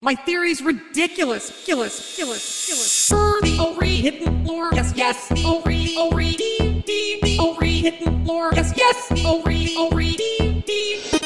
My theory's ridiculous. Ridiculous. Ridiculous. Ridiculous. The Ori hidden lore. Yes, yes. The Ori. Ori. D. D. The Ori hidden lore. Yes, yes. The Ori. Ori. D. D.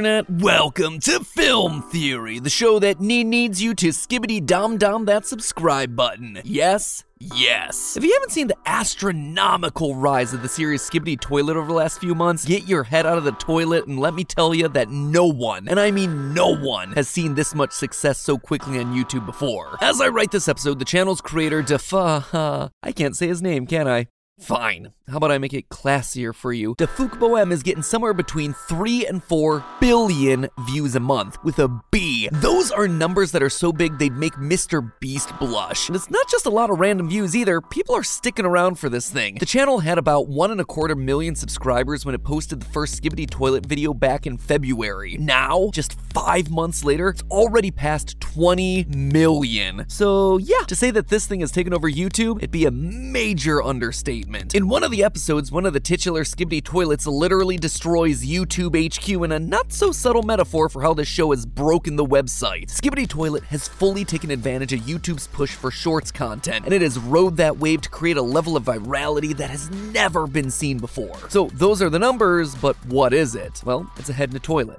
Internet! Welcome to Film Theory, the show that need needs you to skibidi dom dom that subscribe button. Yes? Yes. If you haven't seen the astronomical rise of the series Skibidi Toilet over the last few months, get your head out of the toilet and let me tell you that no one, and I mean no one, has seen this much success so quickly on YouTube before. As I write this episode, the channel's creator, Defa, I can't say his name, can I? Fine. How about I make it classier for you? DaFuq Boom is getting somewhere between 3 and 4 billion views a month with a B. Those are numbers that are so big they'd make Mr. Beast blush. And it's not just a lot of random views either, people are sticking around for this thing. The channel had about one and a quarter million subscribers when it posted the first Skibidi Toilet video back in February. Now, just five months later, it's already past 20 million. So, yeah, to say that this thing has taken over YouTube, it'd be a major understatement. In one of the episodes, one of the titular Skibidi toilets literally destroys YouTube HQ in a not so subtle metaphor for how this show has broken the website. Skibidi Toilet has fully taken advantage of YouTube's push for shorts content, and it has rode that wave to create a level of virality that has never been seen before. So, those are the numbers, but what is it? Well, it's a head in a toilet.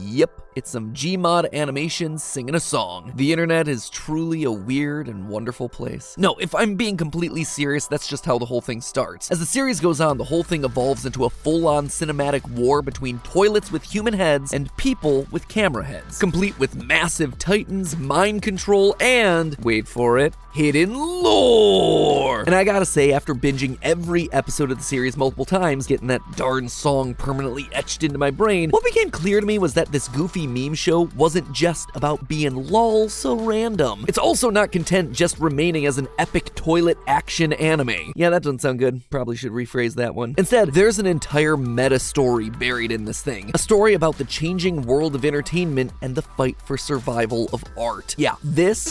Yep, it's some Gmod animations singing a song. The internet is truly a weird and wonderful place. No, if I'm being completely serious, that's just how the whole thing starts. As the series goes on, the whole thing evolves into a full on cinematic war between toilets with human heads and people with camera heads, complete with massive titans, mind control, and, wait for it, hidden lore. And I gotta say, after binging every episode of the series multiple times, getting that darn song permanently etched into my brain, what became clear to me was that this goofy meme show wasn't just about being lol so random. It's also not content just remaining as an epic toilet action anime. Yeah, that doesn't sound good. Probably should rephrase that one. Instead, there's an entire meta story buried in this thing. A story about the changing world of entertainment and the fight for survival of art. Yeah, this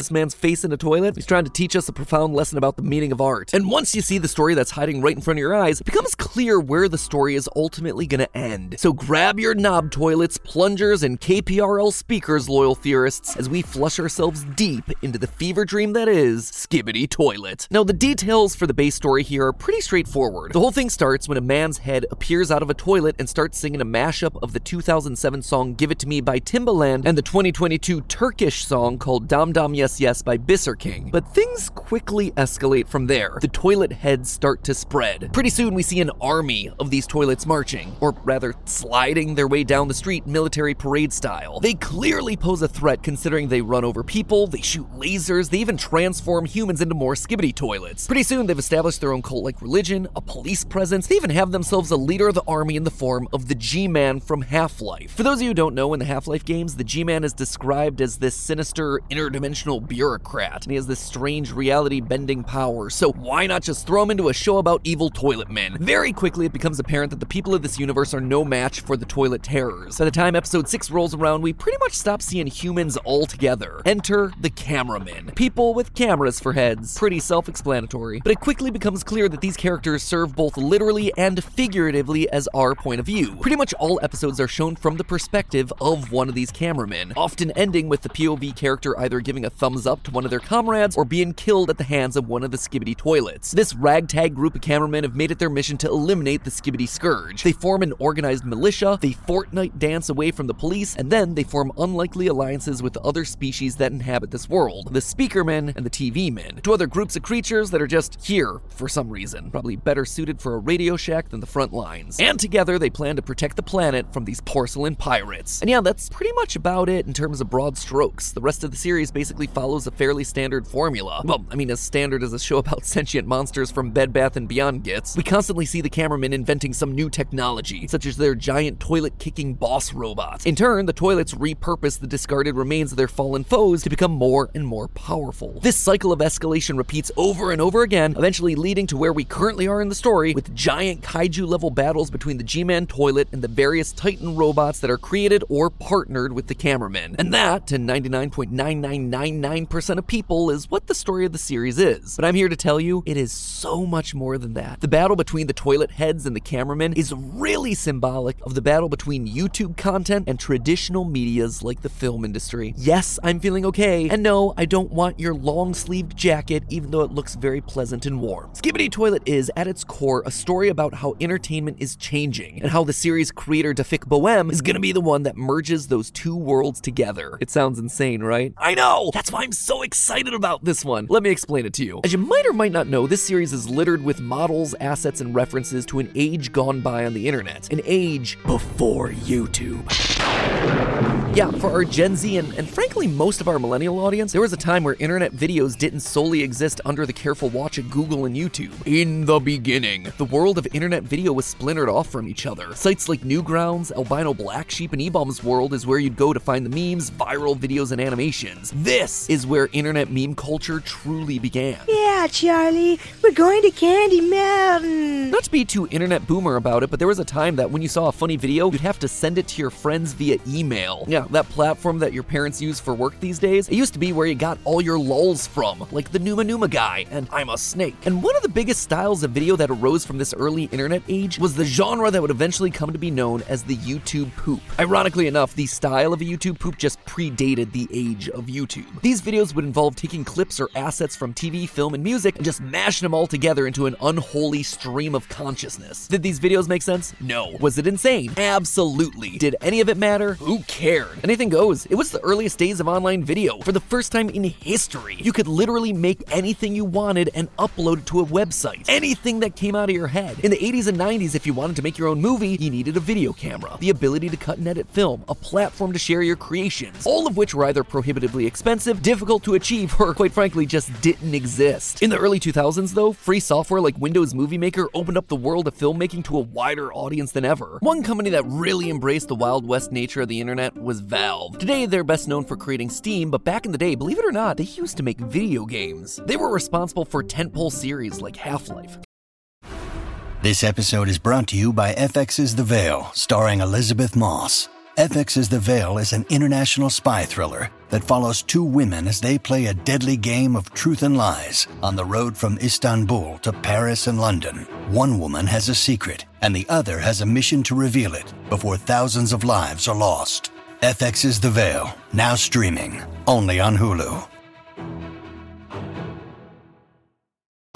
this man's face in a toilet. He's trying to teach us a profound lesson about the meaning of art. And once you see the story that's hiding right in front of your eyes, it becomes clear where the story is ultimately going to end. So grab your knob toilets, plungers, and KPRL speakers, loyal theorists, as we flush ourselves deep into the fever dream that is Skibidi Toilet. Now, the details for the base story here are pretty straightforward. The whole thing starts when a man's head appears out of a toilet and starts singing a mashup of the 2007 song Give It To Me by Timbaland and the 2022 Turkish song called Dom Dom Yes Yes by Biser King. But things quickly escalate from there. The toilet heads start to spread. Pretty soon, we see an army of these toilets marching, or rather, sliding their way down the street military parade style. They clearly pose a threat considering they run over people, they shoot lasers, they even transform humans into more skibidi toilets. Pretty soon, they've established their own cult like religion, a police presence, they even have themselves a leader of the army in the form of the G Man from Half Life. For those of you who don't know, in the Half Life games, the G Man is described as this sinister, interdimensional bureaucrat, and he has this strange reality bending power. So, why not just throw him into a show about evil toilet men? Very quickly, it becomes apparent that the people of this universe are no match for the toilet terrors. By the time episode 6 rolls around, we pretty much stop seeing humans altogether. Enter the cameramen. People with cameras for heads. Pretty self explanatory. But it quickly becomes clear that these characters serve both literally and figuratively as our point of view. Pretty much all episodes are shown from the perspective of one of these cameramen, often ending with the POV character either giving a thumbs up to one of their comrades or being killed at the hands of one of the skibidi toilets. This ragtag group of cameramen have made it their mission to eliminate the skibidi scourge. They form an organized militia, they Fortnite dance away from the police, and then they form unlikely alliances with the other species that inhabit this world the Speakermen and the TV Men, two other groups of creatures that are just here for some reason, probably better suited for a Radio Shack than the front lines. And together they plan to protect the planet from these porcelain pirates. And yeah, that's pretty much about it in terms of broad strokes. The rest of the series basically follows a fairly standard formula. Well, I mean, as standard as a show about sentient monsters from Bed Bath and Beyond gets. We constantly see the cameramen inventing some new technology, such as their giant toilet kicking boss robots. In turn, the toilets repurpose the discarded remains of their fallen foes to become more and more powerful. This cycle of escalation repeats over and over again, eventually leading to where we currently are in the story with giant kaiju level battles between the G Man toilet and the various Titan robots that are created or partnered with the cameraman. And that, to 99.9999% of people, is what the story of the series is. But I'm here to tell you, it is so much more than that. The battle between the toilet heads and the cameraman is really symbolic of the battle between YouTube content and traditional medias like the film industry. Yes, I'm feeling okay, and no, I don't want your long sleeved jacket, even though it looks very pleasant and warm. Skibidi Toilet is, at its core, a story about how entertainment is changing, and how the series creator Tafik Bohem is gonna be the one that merges those two worlds together. It sounds insane, right? I know! That's why I'm so excited about this one. Let me explain it to you. As you might or might not know, this series is littered with models, assets, and references to an age gone by on the internet. An age before YouTube. Yeah, for our Gen Z and, and frankly most of our millennial audience, there was a time where internet videos didn't solely exist under the careful watch of Google and YouTube. In the beginning, the world of internet video was splintered off from each other. Sites like Newgrounds, Albino Black Sheep, and eBaum's World is where you'd go to find the memes, viral videos, and animations. This is where internet meme culture truly began. Yeah, Charlie, we're going to Candy Mountain. Not to be too internet boomer about it, but there was a time that when you saw a funny video, you'd have to send it to your friends via email. Yeah, that platform that your parents use for work these days, it used to be where you got all your lulls from, like the Numa Numa guy and I'm a snake. And one of the biggest styles of video that arose from this early internet age was the genre that would eventually come to be known as the YouTube poop. Ironically enough, the style of a YouTube poop just predated the age of YouTube. These videos would involve taking clips or assets from TV, film, and music and just mashing them all together into an unholy stream of consciousness. Did these videos make sense? No. Was it insane? Absolutely. Did any of it matter? Who Anything goes. It was the earliest days of online video. For the first time in history, you could literally make anything you wanted and upload it to a website. Anything that came out of your head. In the 80s and 90s, if you wanted to make your own movie, you needed a video camera, the ability to cut and edit film, a platform to share your creations, all of which were either prohibitively expensive, difficult to achieve, or quite frankly, just didn't exist. In the early 2000s, though, free software like Windows Movie Maker opened up the world of filmmaking to a wider audience than ever. One company that really embraced the Wild West nature of the internet was Valve. Today, they're best known for creating Steam, but back in the day, believe it or not, they used to make video games. They were responsible for tentpole series like Half Life. This episode is brought to you by FX's The Veil, starring Elisabeth Moss. FX's The Veil is an international spy thriller that follows two women as they play a deadly game of truth and lies on the road from Istanbul to Paris and London. One woman has a secret, and the other has a mission to reveal it before thousands of lives are lost. FX's The Veil, now streaming, only on Hulu.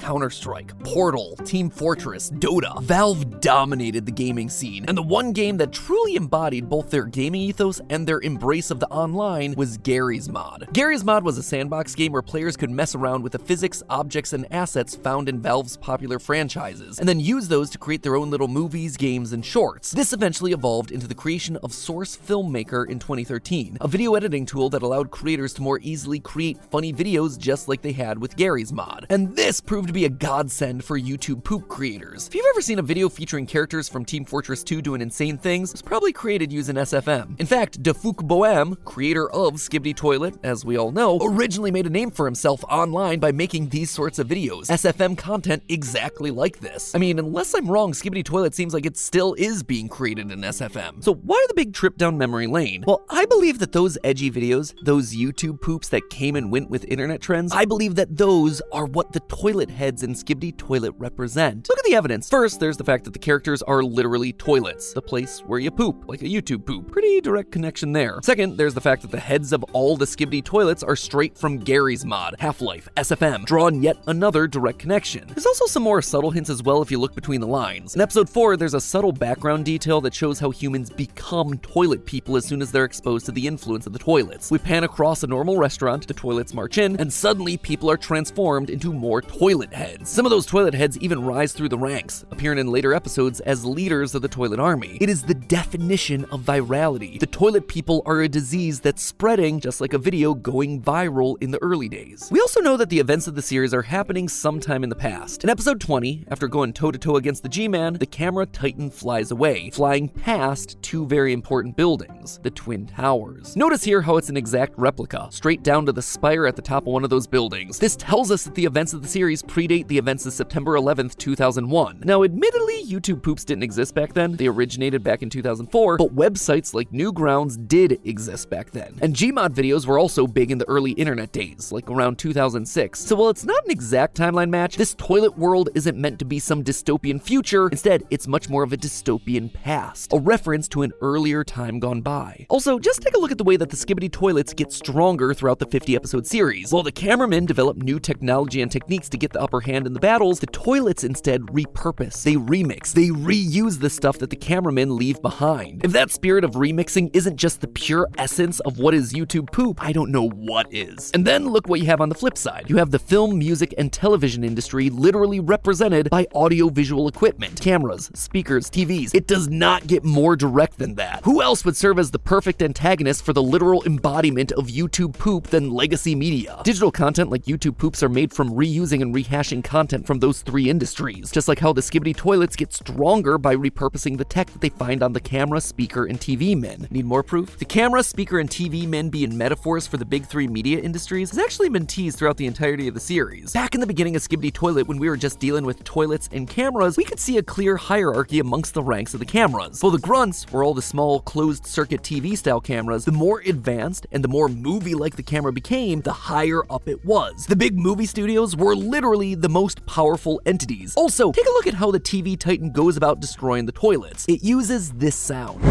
Counter Strike, Portal, Team Fortress, Dota. Valve dominated the gaming scene, and the one game that truly embodied both their gaming ethos and their embrace of the online was Garry's Mod. Garry's Mod was a sandbox game where players could mess around with the physics, objects, and assets found in Valve's popular franchises, and then use those to create their own little movies, games, and shorts. This eventually evolved into the creation of Source Filmmaker in 2013, a video editing tool that allowed creators to more easily create funny videos just like they had with Garry's Mod. And this proved be a godsend for YouTube poop creators. If you've ever seen a video featuring characters from Team Fortress 2 doing insane things, it's probably created using SFM. In fact, DaFuq Boom, creator of Skibidi Toilet, as we all know, originally made a name for himself online by making these sorts of videos. SFM content exactly like this. I mean, unless I'm wrong, Skibidi Toilet seems like it still is being created in SFM. So why the big trip down memory lane? Well, I believe that those edgy videos, those YouTube poops that came and went with internet trends, I believe that those are what the toilet heads in Skibidi Toilet represent. Look at the evidence. First, there's the fact that the characters are literally toilets, the place where you poop, like a YouTube poop. Pretty direct connection there. Second, there's the fact that the heads of all the Skibidi toilets are straight from Garry's mod, Half-Life, SFM, drawn yet another direct connection. There's also some more subtle hints as well if you look between the lines. In episode 4, there's a subtle background detail that shows how humans become toilet people as soon as they're exposed to the influence of the toilets. We pan across a normal restaurant, the toilets march in, and suddenly people are transformed into more toilet heads. Some of those toilet heads even rise through the ranks, appearing in later episodes as leaders of the toilet army. It is the definition of virality. The toilet people are a disease that's spreading just like a video going viral in the early days. We also know that the events of the series are happening sometime in the past. In episode 20, after going toe to toe against the G Man, the camera Titan flies away, flying past two very important buildings, the Twin Towers. Notice here how it's an exact replica, straight down to the spire at the top of one of those buildings. This tells us that the events of the series predate the events of September 11th, 2001. Now, admittedly, YouTube poops didn't exist back then, they originated back in 2004, but websites like Newgrounds did exist back then. And Gmod videos were also big in the early internet days, like around 2006. So while it's not an exact timeline match, this toilet world isn't meant to be some dystopian future. Instead, it's much more of a dystopian past, a reference to an earlier time gone by. Also, just take a look at the way that the Skibidi toilets get stronger throughout the 50 episode series. While the cameramen develop new technology and techniques to get the upper hand in the battles, the toilets instead repurpose, they remix, they reuse the stuff that the cameramen leave behind. If that spirit of remixing isn't just the pure essence of what is YouTube poop, I don't know what is. And then look what you have on the flip side. You have the film, music, and television industry literally represented by audio-visual equipment, cameras, speakers, TVs. It does not get more direct than that. Who else would serve as the perfect antagonist for the literal embodiment of YouTube poop than legacy media? Digital content like YouTube poops are made from reusing and rehashing content from those three industries, just like how the Skibidi toilets get stronger by repurposing the tech that they find on the camera, speaker, and TV men. Need more proof? The camera, speaker, and TV men being metaphors for the big three media industries has actually been teased throughout the entirety of the series. Back in the beginning of Skibidi Toilet, when we were just dealing with toilets and cameras, we could see a clear hierarchy amongst the ranks of the cameras. While the grunts were all the small closed circuit TV style cameras, the more advanced and the more movie like the camera became, the higher up it was. The big movie studios were literally the most powerful entities. Also, take a look at how the TV Titan goes about destroying the toilets. It uses this sound.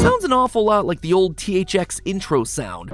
Sounds an awful lot like the old THX intro sound.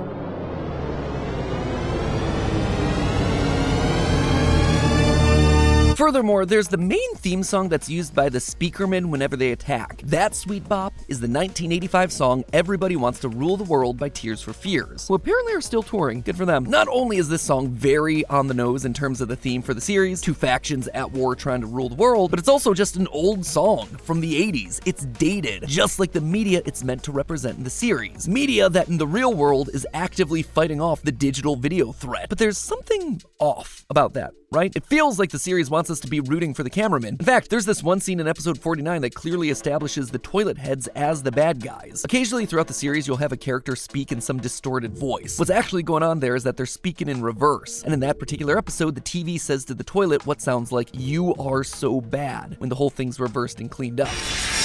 Furthermore, there's the main theme song that's used by the speakermen whenever they attack. That sweet bop is the 1985 song Everybody Wants to Rule the World by Tears for Fears, who apparently are still touring. Good for them. Not only is this song very on the nose in terms of the theme for the series, two factions at war trying to rule the world, but it's also just an old song from the 80s. It's dated, just like the media it's meant to represent in the series. Media that in the real world is actively fighting off the digital video threat. But there's something off about that right? It feels like the series wants us to be rooting for the cameraman. In fact, there's this one scene in episode 49 that clearly establishes the toilet heads as the bad guys. Occasionally throughout the series, you'll have a character speak in some distorted voice. What's actually going on there is that they're speaking in reverse. And in that particular episode, the TV says to the toilet what sounds like, You are so bad, when the whole thing's reversed and cleaned up.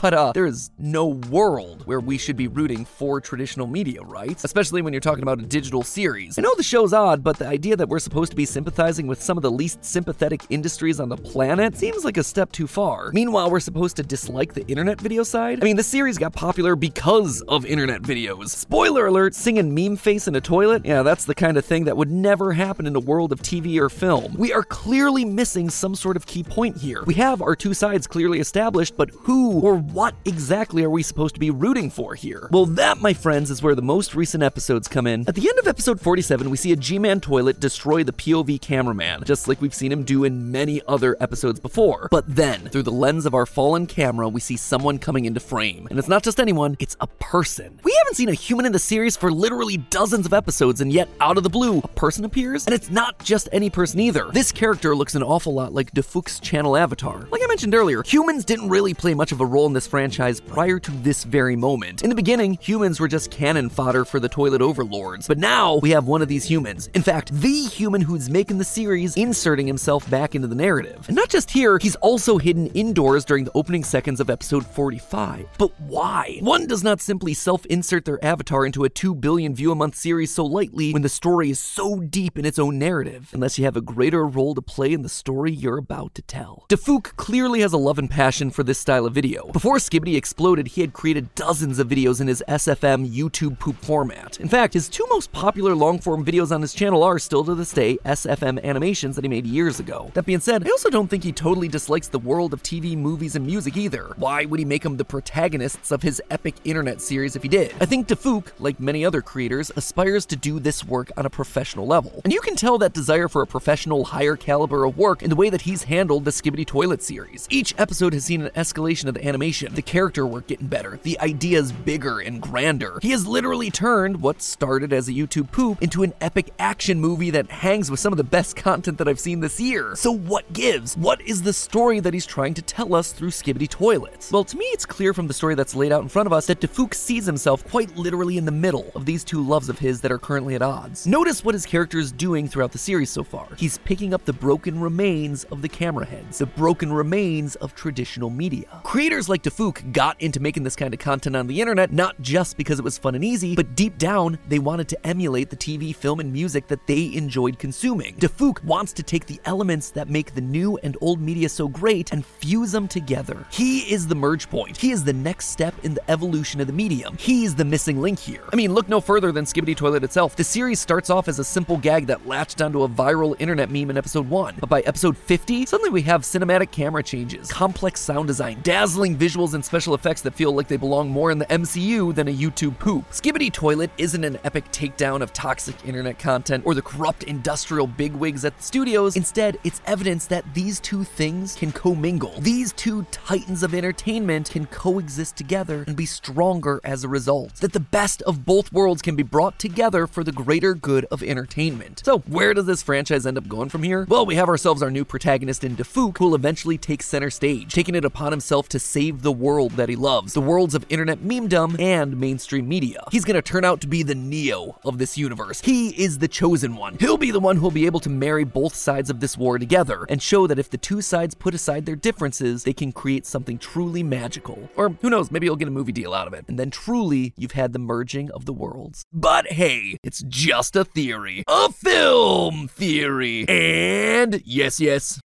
But uh, there is no world where we should be rooting for traditional media, right? Especially when you're talking about a digital series. I know the show's odd, but the idea that we're supposed to be sympathizing with some of the least sympathetic industries on the planet seems like a step too far. Meanwhile, we're supposed to dislike the internet video side? I mean, the series got popular because of internet videos. Spoiler alert, singing meme face in a toilet? Yeah, that's the kind of thing that would never happen in a world of TV or film. We are clearly missing some sort of key point here. We have our two sides clearly established, but who or what exactly are we supposed to be rooting for here? Well, that, my friends, is where the most recent episodes come in. At the end of episode 47, we see a G Man toilet destroy the POV cameraman, just like we've seen him do in many other episodes before. But then, through the lens of our fallen camera, we see someone coming into frame. And it's not just anyone, it's a person. We haven't seen a human in the series for literally dozens of episodes, and yet, out of the blue, a person appears? And it's not just any person either. This character looks an awful lot like Defook's channel avatar. Like I mentioned earlier, humans didn't really play much of a role in this franchise prior to this very moment. In the beginning, humans were just cannon fodder for the toilet overlords, but now we have one of these humans. In fact, the human who's making the series inserting himself back into the narrative. And not just here, he's also hidden indoors during the opening seconds of episode 45. But why? One does not simply self insert their avatar into a 2 billion view a month series so lightly when the story is so deep in its own narrative, unless you have a greater role to play in the story you're about to tell. Defuk Clearly has a love and passion for this style of video. Before Skibidi exploded, he had created dozens of videos in his SFM YouTube poop format. In fact, his two most popular long form videos on his channel are still to this day SFM animations that he made years ago. That being said, I also don't think he totally dislikes the world of TV, movies, and music either. Why would he make them the protagonists of his epic internet series if he did? I think Dafook, like many other creators, aspires to do this work on a professional level. And you can tell that desire for a professional, higher caliber of work in the way that he's handled the Skibidi Toilet series. Each episode has seen an escalation of the animation, the character work getting better, the ideas bigger and grander. He has literally turned what started as a YouTube poop into an epic action movie that hangs with some of the best content that I've seen this year. So what gives? What is the story that he's trying to tell us through Skibidi Toilets? Well, to me, it's clear from the story that's laid out in front of us that Dafook sees himself quite literally in the middle of these two loves of his that are currently at odds. Notice what his character is doing throughout the series so far. He's picking up the broken remains of the camera heads, the broken remains of traditional media. Creators like Dafook got into making this kind of content on the internet not just because it was fun and easy, but deep down, they wanted to emulate the TV, film, and music that they enjoyed consuming. Dafook wants to take the elements that make the new and old media so great and fuse them together. He is the merge point. He is the next step in the evolution of the medium. He's the missing link here. I mean, look no further than Skibidi Toilet itself. The series starts off as a simple gag that latched onto a viral internet meme in episode 1. But by episode 50, suddenly we have cinematic camera changes, complex sound design, dazzling visuals and special effects that feel like they belong more in the MCU than a YouTube poop. Skibidi Toilet isn't an epic takedown of toxic internet content or the corrupt industrial bigwigs at the studios. Instead, it's evidence that these two things can commingle. These two titans of entertainment can coexist together and be stronger as a result. That the best of both worlds can be brought together for the greater good of entertainment. So, where does this franchise end up going from here? Well, we have ourselves our new protagonist in Dafook, who will eventually take center stage, taking it upon himself to save the world that he loves, the worlds of internet memedom and mainstream media. He's gonna turn out to be the Neo of this universe. He is the chosen one. He'll be the one who'll be able to marry both sides of this war together and show that if the two sides put aside their differences, they can create something truly magical. Or who knows, maybe you'll get a movie deal out of it. And then truly, you've had the merging of the worlds. But hey, it's just a theory. A film theory. And yes, yes,